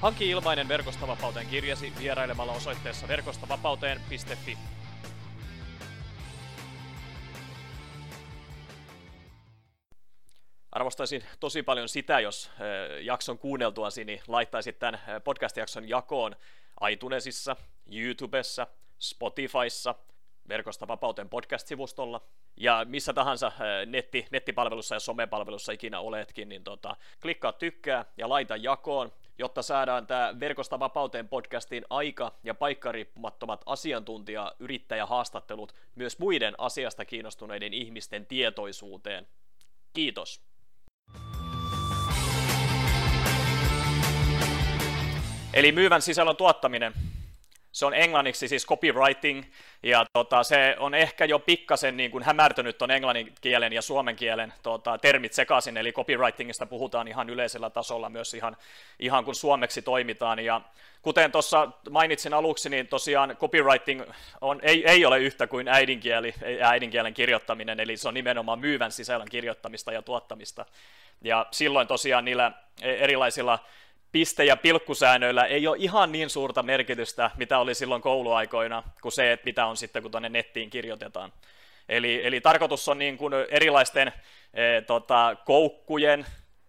Hanki ilmainen Verkostavapauteen kirjasi vierailemalla osoitteessa verkostavapauteen.fi. Arvostaisin tosi paljon sitä, jos jakson kuunneltuasi niin laittaisit tämän podcast-jakson jakoon iTunesissa, YouTubessa, Spotifyssa, Verkosta vapauteen podcast-sivustolla ja missä tahansa netti, nettipalvelussa ja somepalvelussa ikinä oletkin, niin tota, klikkaa tykkää ja laita jakoon jotta saadaan tämä Verkosta vapauteen podcastin aika- ja paikkariippumattomat asiantuntija yrittäjähaastattelut myös muiden asiasta kiinnostuneiden ihmisten tietoisuuteen. Kiitos. Eli myyvän sisällön tuottaminen se on englanniksi siis copywriting, ja tota, se on ehkä jo pikkasen niin kuin hämärtynyt on englannin kielen ja suomen kielen tota, termit sekaisin, eli copywritingista puhutaan ihan yleisellä tasolla myös ihan, ihan kun suomeksi toimitaan, ja kuten tuossa mainitsin aluksi, niin tosiaan copywriting on, ei, ei ole yhtä kuin äidinkieli, äidinkielen kirjoittaminen, eli se on nimenomaan myyvän sisällön kirjoittamista ja tuottamista, ja silloin tosiaan niillä erilaisilla piste- ja pilkkusäännöillä ei ole ihan niin suurta merkitystä, mitä oli silloin kouluaikoina, kuin se, että mitä on sitten, kun tuonne nettiin kirjoitetaan. Eli, eli tarkoitus on niin kuin erilaisten e, tota, koukkujen,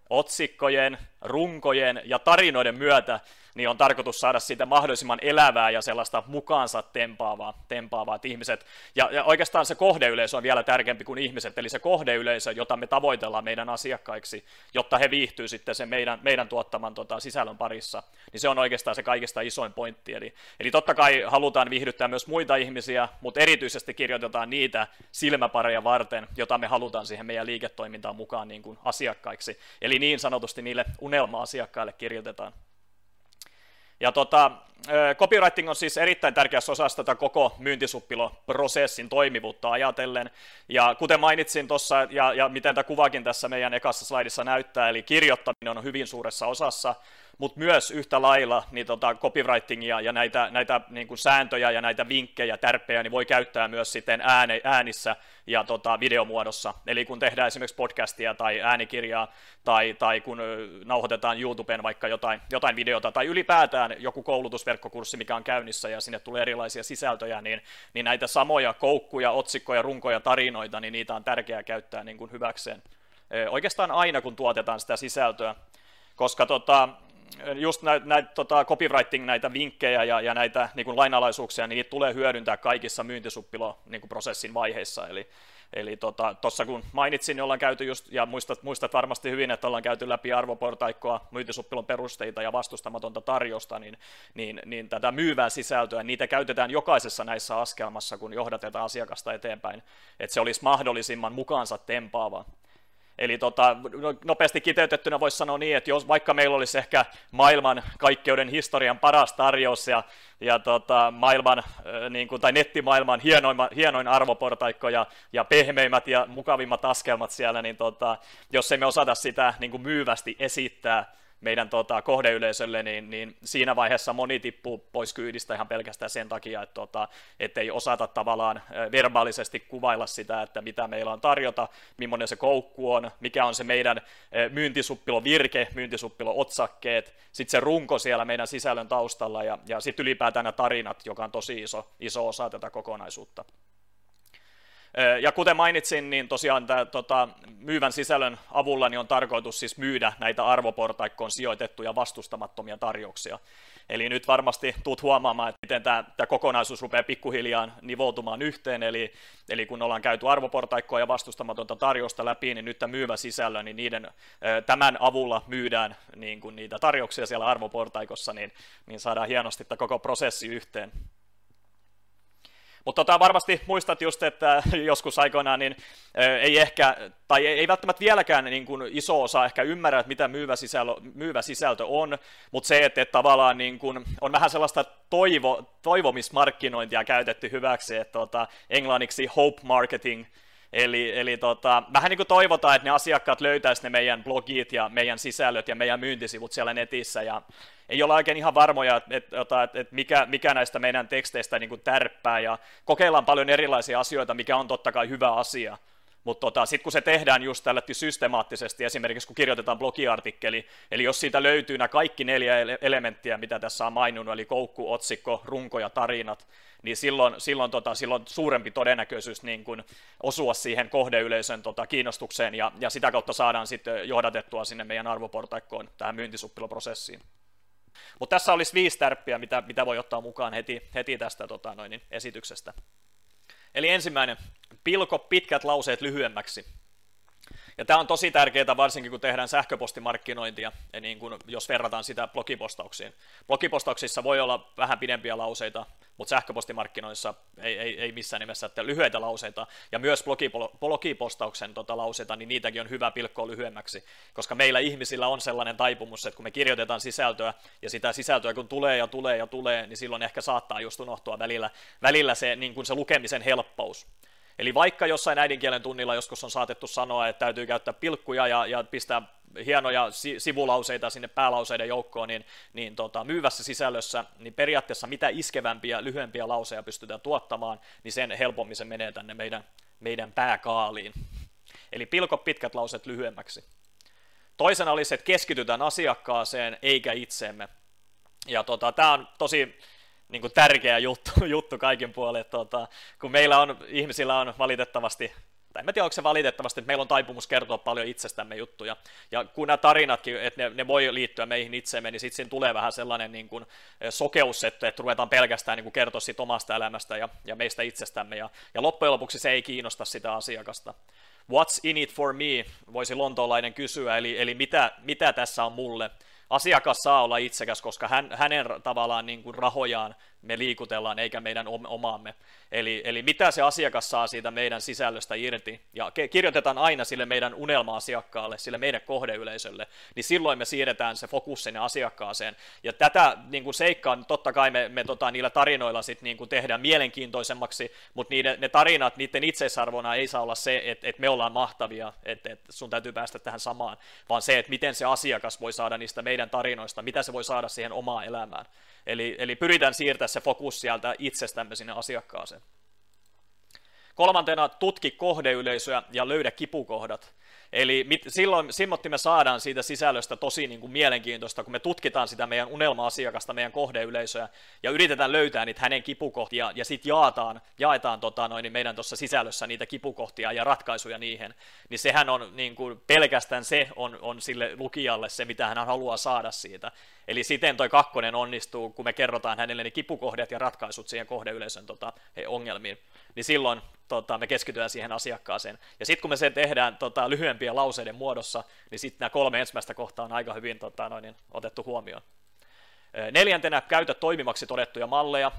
otsikkojen, runkojen ja tarinoiden myötä niin on tarkoitus saada siitä mahdollisimman elävää ja sellaista mukaansa tempaavaa, tempaavaa ihmiset, ja, ja oikeastaan se kohdeyleisö on vielä tärkeämpi kuin ihmiset, eli se kohdeyleisö, jota me tavoitellaan meidän asiakkaiksi, jotta he viihtyy sitten sen meidän, meidän tuottaman tota, sisällön parissa, niin se on oikeastaan se kaikista isoin pointti, eli, eli totta kai halutaan viihdyttää myös muita ihmisiä, mutta erityisesti kirjoitetaan niitä silmäpareja varten, jota me halutaan siihen meidän liiketoimintaan mukaan niin kuin asiakkaiksi, eli niin sanotusti niille unelma-asiakkaille kirjoitetaan. Ja tota, copywriting on siis erittäin tärkeässä osassa tätä koko myyntisuppiloprosessin toimivuutta ajatellen. Ja kuten mainitsin tuossa, ja, ja miten tämä kuvakin tässä meidän ekassa slaidissa näyttää, eli kirjoittaminen on hyvin suuressa osassa, mutta myös yhtä lailla niin tota, copywritingia ja näitä, näitä niin kuin sääntöjä ja näitä vinkkejä, tärppejä, niin voi käyttää myös sitten ääne, äänissä ja tota, videomuodossa. Eli kun tehdään esimerkiksi podcastia tai äänikirjaa tai, tai kun nauhoitetaan YouTubeen vaikka jotain, jotain videota tai ylipäätään joku koulutusverkkokurssi, mikä on käynnissä ja sinne tulee erilaisia sisältöjä, niin, niin näitä samoja koukkuja, otsikkoja, runkoja, tarinoita, niin niitä on tärkeää käyttää niin kuin hyväkseen. Oikeastaan aina, kun tuotetaan sitä sisältöä, koska tota, just näitä näit, tota, copywriting, näitä vinkkejä ja, ja näitä niin lainalaisuuksia, niin niitä tulee hyödyntää kaikissa myyntisuppilo niin kuin prosessin vaiheissa. Eli, eli tuossa tota, kun mainitsin, niin ollaan käyty just, ja muistat, muistat varmasti hyvin, että ollaan käyty läpi arvoportaikkoa, myyntisuppilon perusteita ja vastustamatonta tarjosta, niin, niin, niin tätä myyvää sisältöä, niitä käytetään jokaisessa näissä askelmassa, kun johdatetaan asiakasta eteenpäin, että se olisi mahdollisimman mukaansa tempaava. Eli tota, no, nopeasti kiteytettynä voisi sanoa niin, että jos vaikka meillä olisi ehkä maailman kaikkeuden historian paras tarjous ja, ja tota, maailman, niin kuin, tai nettimaailman hienoin, hienoin arvoportaikko ja, ja pehmeimmät ja mukavimmat askelmat siellä, niin tota, jos emme osata sitä niin kuin myyvästi esittää, meidän tota, kohdeyleisölle, niin, niin siinä vaiheessa moni tippuu pois kyydistä ihan pelkästään sen takia, että tota, ei osata tavallaan verbaalisesti kuvailla sitä, että mitä meillä on tarjota, millainen se koukku on, mikä on se meidän myyntisuppilo virke, myyntisuppilo otsakkeet, sitten se runko siellä meidän sisällön taustalla ja, ja sitten ylipäätään nämä tarinat, joka on tosi iso, iso osa tätä kokonaisuutta. Ja kuten mainitsin, niin tosiaan tämä tota, myyvän sisällön avulla niin on tarkoitus siis myydä näitä arvoportaikkoon sijoitettuja vastustamattomia tarjouksia. Eli nyt varmasti tuut huomaamaan, että miten tämä, tämä kokonaisuus rupeaa pikkuhiljaa nivoutumaan yhteen, eli, eli kun ollaan käyty arvoportaikkoa ja vastustamatonta tarjousta läpi, niin nyt tämä myyvä sisällö, niin niiden, tämän avulla myydään niin kuin niitä tarjouksia siellä arvoportaikossa, niin, niin saadaan hienosti tämä koko prosessi yhteen. Mutta tota, varmasti muistat just, että joskus aikoinaan niin ei ehkä, tai ei, välttämättä vieläkään niin kuin iso osa ehkä ymmärrä, että mitä myyvä sisältö, myyvä sisältö on, mutta se, että, että tavallaan niin kuin on vähän sellaista toivo, toivomismarkkinointia käytetty hyväksi, että tota, englanniksi hope marketing, Eli, eli tota, vähän niin kuin toivotaan, että ne asiakkaat löytäisivät ne meidän blogit ja meidän sisällöt ja meidän myyntisivut siellä netissä, ja ei olla oikein ihan varmoja, että, että, että mikä, mikä näistä meidän teksteistä niin kuin tärppää, ja kokeillaan paljon erilaisia asioita, mikä on totta kai hyvä asia, mutta tota, sitten kun se tehdään just tällä systemaattisesti, esimerkiksi kun kirjoitetaan blogiartikkeli, eli jos siitä löytyy nämä kaikki neljä elementtiä, mitä tässä on maininnut, eli koukku, otsikko, runko ja tarinat, niin silloin, silloin, tota, silloin suurempi todennäköisyys niin kun osua siihen kohdeyleisön tota, kiinnostukseen, ja, ja sitä kautta saadaan sitten johdatettua sinne meidän arvoportaikkoon tähän myyntisuppiloprosessiin. Mutta tässä olisi viisi tärppiä, mitä, mitä voi ottaa mukaan heti, heti tästä tota, noin, esityksestä. Eli ensimmäinen, pilko pitkät lauseet lyhyemmäksi. Ja tämä on tosi tärkeää varsinkin, kun tehdään sähköpostimarkkinointia, ja niin kun, jos verrataan sitä blogipostauksiin. Blogipostauksissa voi olla vähän pidempiä lauseita, mutta sähköpostimarkkinoissa ei, ei, ei missään nimessä, että lyhyitä lauseita, ja myös blogipostauksen tota, lauseita, niin niitäkin on hyvä pilkkoa lyhyemmäksi, koska meillä ihmisillä on sellainen taipumus, että kun me kirjoitetaan sisältöä, ja sitä sisältöä kun tulee ja tulee ja tulee, niin silloin ehkä saattaa just unohtua välillä, välillä se, niin kuin se lukemisen helppous. Eli vaikka jossain äidinkielen tunnilla joskus on saatettu sanoa, että täytyy käyttää pilkkuja ja, ja pistää hienoja sivulauseita sinne päälauseiden joukkoon, niin, niin tota, myyvässä sisällössä, niin periaatteessa mitä iskevämpiä, lyhyempiä lauseja pystytään tuottamaan, niin sen helpommin se menee tänne meidän, meidän pääkaaliin. Eli pilko pitkät lauset lyhyemmäksi. Toisena olisi, että keskitytään asiakkaaseen eikä itseemme. Ja tota, tämä on tosi niin kuin tärkeä juttu, juttu kaikin puolin, että tota, kun meillä on, ihmisillä on valitettavasti tai en tiedä, onko se valitettavasti, että meillä on taipumus kertoa paljon itsestämme juttuja. Ja kun nämä tarinatkin, että ne, ne voi liittyä meihin itsemme, niin sitten siinä tulee vähän sellainen niin kuin sokeus, että, että ruvetaan pelkästään niin kuin kertoa siitä omasta elämästä ja, ja meistä itsestämme. Ja, ja loppujen lopuksi se ei kiinnosta sitä asiakasta. What's in it for me, voisi lontoolainen kysyä, eli, eli mitä, mitä tässä on mulle. Asiakas saa olla itsekäs, koska hän, hänen tavallaan niin kuin rahojaan me liikutellaan, eikä meidän omaamme. Eli, eli mitä se asiakas saa siitä meidän sisällöstä irti, ja kirjoitetaan aina sille meidän unelma-asiakkaalle, sille meidän kohdeyleisölle, niin silloin me siirretään se fokus sinne asiakkaaseen. Ja tätä niin kuin seikkaa totta kai me, me tota, niillä tarinoilla sit, niin kuin tehdään mielenkiintoisemmaksi, mutta niiden, ne tarinat, niiden itseisarvona ei saa olla se, että, että me ollaan mahtavia, että, että sun täytyy päästä tähän samaan, vaan se, että miten se asiakas voi saada niistä meidän tarinoista, mitä se voi saada siihen omaan elämään. Eli, eli pyritään siirtämään se fokus sieltä itsestämme sinne asiakkaaseen. Kolmantena tutki kohdeyleisöä ja löydä kipukohdat. Eli mit, silloin simmotti me saadaan siitä sisällöstä tosi niin kuin mielenkiintoista, kun me tutkitaan sitä meidän unelma-asiakasta, meidän kohdeyleisöä, ja yritetään löytää niitä hänen kipukohtia, ja sitten jaetaan, jaetaan tota, noin, niin meidän tuossa sisällössä niitä kipukohtia ja ratkaisuja niihin. Niin sehän on niin kuin, pelkästään se on, on sille lukijalle se, mitä hän haluaa saada siitä. Eli siten toi kakkonen onnistuu, kun me kerrotaan hänelle ne kipukohdat ja ratkaisut siihen kohdeyleisön tota, ongelmiin. Niin silloin tota, me keskitytään siihen asiakkaaseen. Ja sitten kun me sen tehdään tota, lyhyempien lauseiden muodossa, niin sitten nämä kolme ensimmäistä kohtaa on aika hyvin tota, noin, otettu huomioon. Neljäntenä käytä toimivaksi todettuja malleja.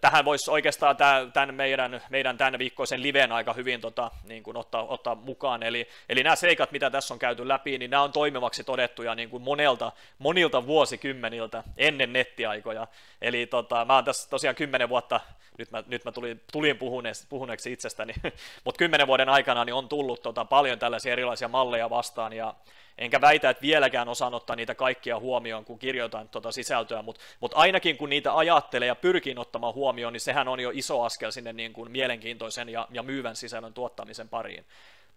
Tähän voisi oikeastaan tämän meidän, meidän tämän viikkoisen liven aika hyvin tota, niin kuin ottaa, ottaa mukaan. Eli, eli nämä seikat, mitä tässä on käyty läpi, niin nämä on toimivaksi todettuja niin kuin monelta, monilta vuosikymmeniltä ennen nettiaikoja. Eli tota, mä oon tässä tosiaan kymmenen vuotta, nyt mä, nyt mä tulin, tulin puhuneeksi, puhuneeksi itsestäni, mutta kymmenen vuoden aikana niin on tullut tota, paljon tällaisia erilaisia malleja vastaan, ja enkä väitä, että vieläkään osaan ottaa niitä kaikkia huomioon, kun kirjoitan tuota sisältöä, mutta mut ainakin kun niitä ajattelee ja pyrkii ottamaan huomioon, niin sehän on jo iso askel sinne niin kuin mielenkiintoisen ja, ja myyvän sisällön tuottamisen pariin.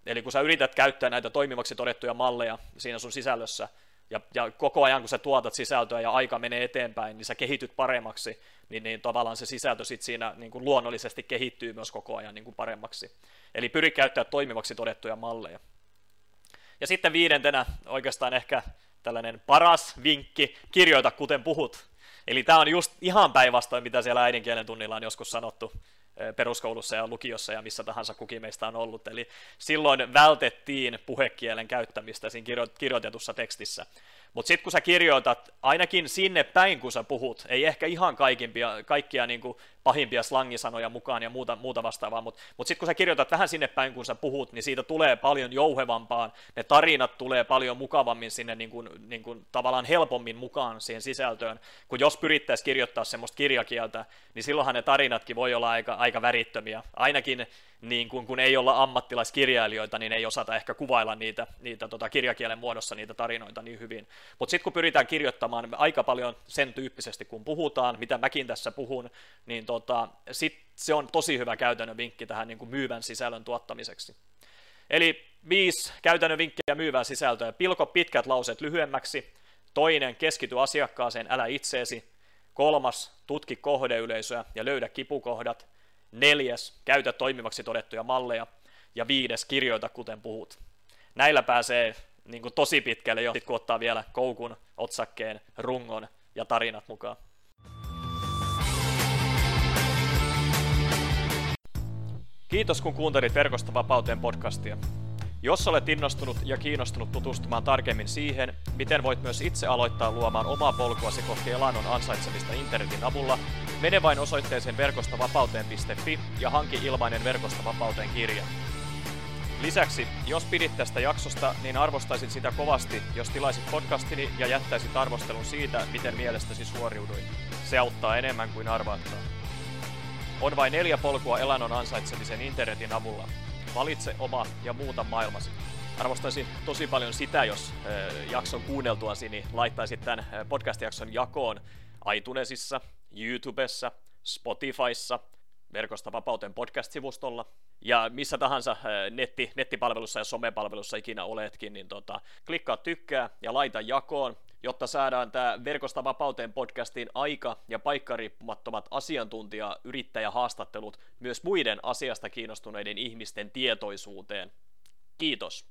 Eli kun sä yrität käyttää näitä toimivaksi todettuja malleja siinä sun sisällössä, ja, ja koko ajan kun sä tuotat sisältöä ja aika menee eteenpäin, niin sä kehityt paremmaksi, niin, niin tavallaan se sisältö sit siinä niin kuin luonnollisesti kehittyy myös koko ajan niin kuin paremmaksi. Eli pyri käyttää toimivaksi todettuja malleja. Ja sitten viidentenä oikeastaan ehkä tällainen paras vinkki, kirjoita kuten puhut. Eli tämä on just ihan päinvastoin, mitä siellä äidinkielen tunnilla on joskus sanottu peruskoulussa ja lukiossa ja missä tahansa kukin meistä on ollut. Eli silloin vältettiin puhekielen käyttämistä siinä kirjoitetussa tekstissä. Mutta sitten kun sä kirjoitat ainakin sinne päin, kun sä puhut, ei ehkä ihan kaikimpia, kaikkia niin kuin pahimpia slangisanoja mukaan ja muuta, muuta vastaavaa, mutta mut sitten kun sä kirjoitat vähän sinne päin, kun sä puhut, niin siitä tulee paljon jouhevampaan, ne tarinat tulee paljon mukavammin sinne niin kuin, niin kuin, tavallaan helpommin mukaan siihen sisältöön, kun jos pyrittäisiin kirjoittaa semmoista kirjakieltä, niin silloinhan ne tarinatkin voi olla aika, aika värittömiä. Ainakin niin kun, kun ei olla ammattilaiskirjailijoita, niin ei osata ehkä kuvailla niitä, niitä tota, kirjakielen muodossa niitä tarinoita niin hyvin. Mutta sitten kun pyritään kirjoittamaan aika paljon sen tyyppisesti, kun puhutaan, mitä mäkin tässä puhun, niin tota, sit se on tosi hyvä käytännön vinkki tähän niin kuin myyvän sisällön tuottamiseksi. Eli viisi käytännön vinkkiä myyvää sisältöä. Pilko pitkät lauseet lyhyemmäksi. Toinen, keskity asiakkaaseen, älä itseesi. Kolmas, tutki kohdeyleisöä ja löydä kipukohdat. Neljäs, käytä toimivaksi todettuja malleja. Ja viides, kirjoita kuten puhut. Näillä pääsee niin kuin tosi pitkälle jo, kun ottaa vielä koukun, otsakkeen, rungon ja tarinat mukaan. Kiitos kun kuuntelit Verkosta vapauteen podcastia. Jos olet innostunut ja kiinnostunut tutustumaan tarkemmin siihen, miten voit myös itse aloittaa luomaan omaa polkuasi kohti elannon ansaitsemista internetin avulla, mene vain osoitteeseen verkostavapauteen.fi ja hanki ilmainen Verkosta vapauteen kirja. Lisäksi, jos pidit tästä jaksosta, niin arvostaisin sitä kovasti, jos tilaisit podcastini ja jättäisit arvostelun siitä, miten mielestäsi suoriuduin. Se auttaa enemmän kuin arvaattaa. On vain neljä polkua elannon ansaitsemisen internetin avulla. Valitse oma ja muuta maailmasi. Arvostaisin tosi paljon sitä, jos jakson kuunneltuasi niin laittaisit tämän podcast-jakson jakoon iTunesissa, YouTubessa, Spotifyssa, Verkosta vapauteen podcast-sivustolla ja missä tahansa netti, nettipalvelussa ja somepalvelussa ikinä oletkin, niin tota, klikkaa tykkää ja laita jakoon jotta saadaan tämä Verkosta vapauteen podcastin aika- ja paikkariippumattomat asiantuntija-yrittäjähaastattelut myös muiden asiasta kiinnostuneiden ihmisten tietoisuuteen. Kiitos.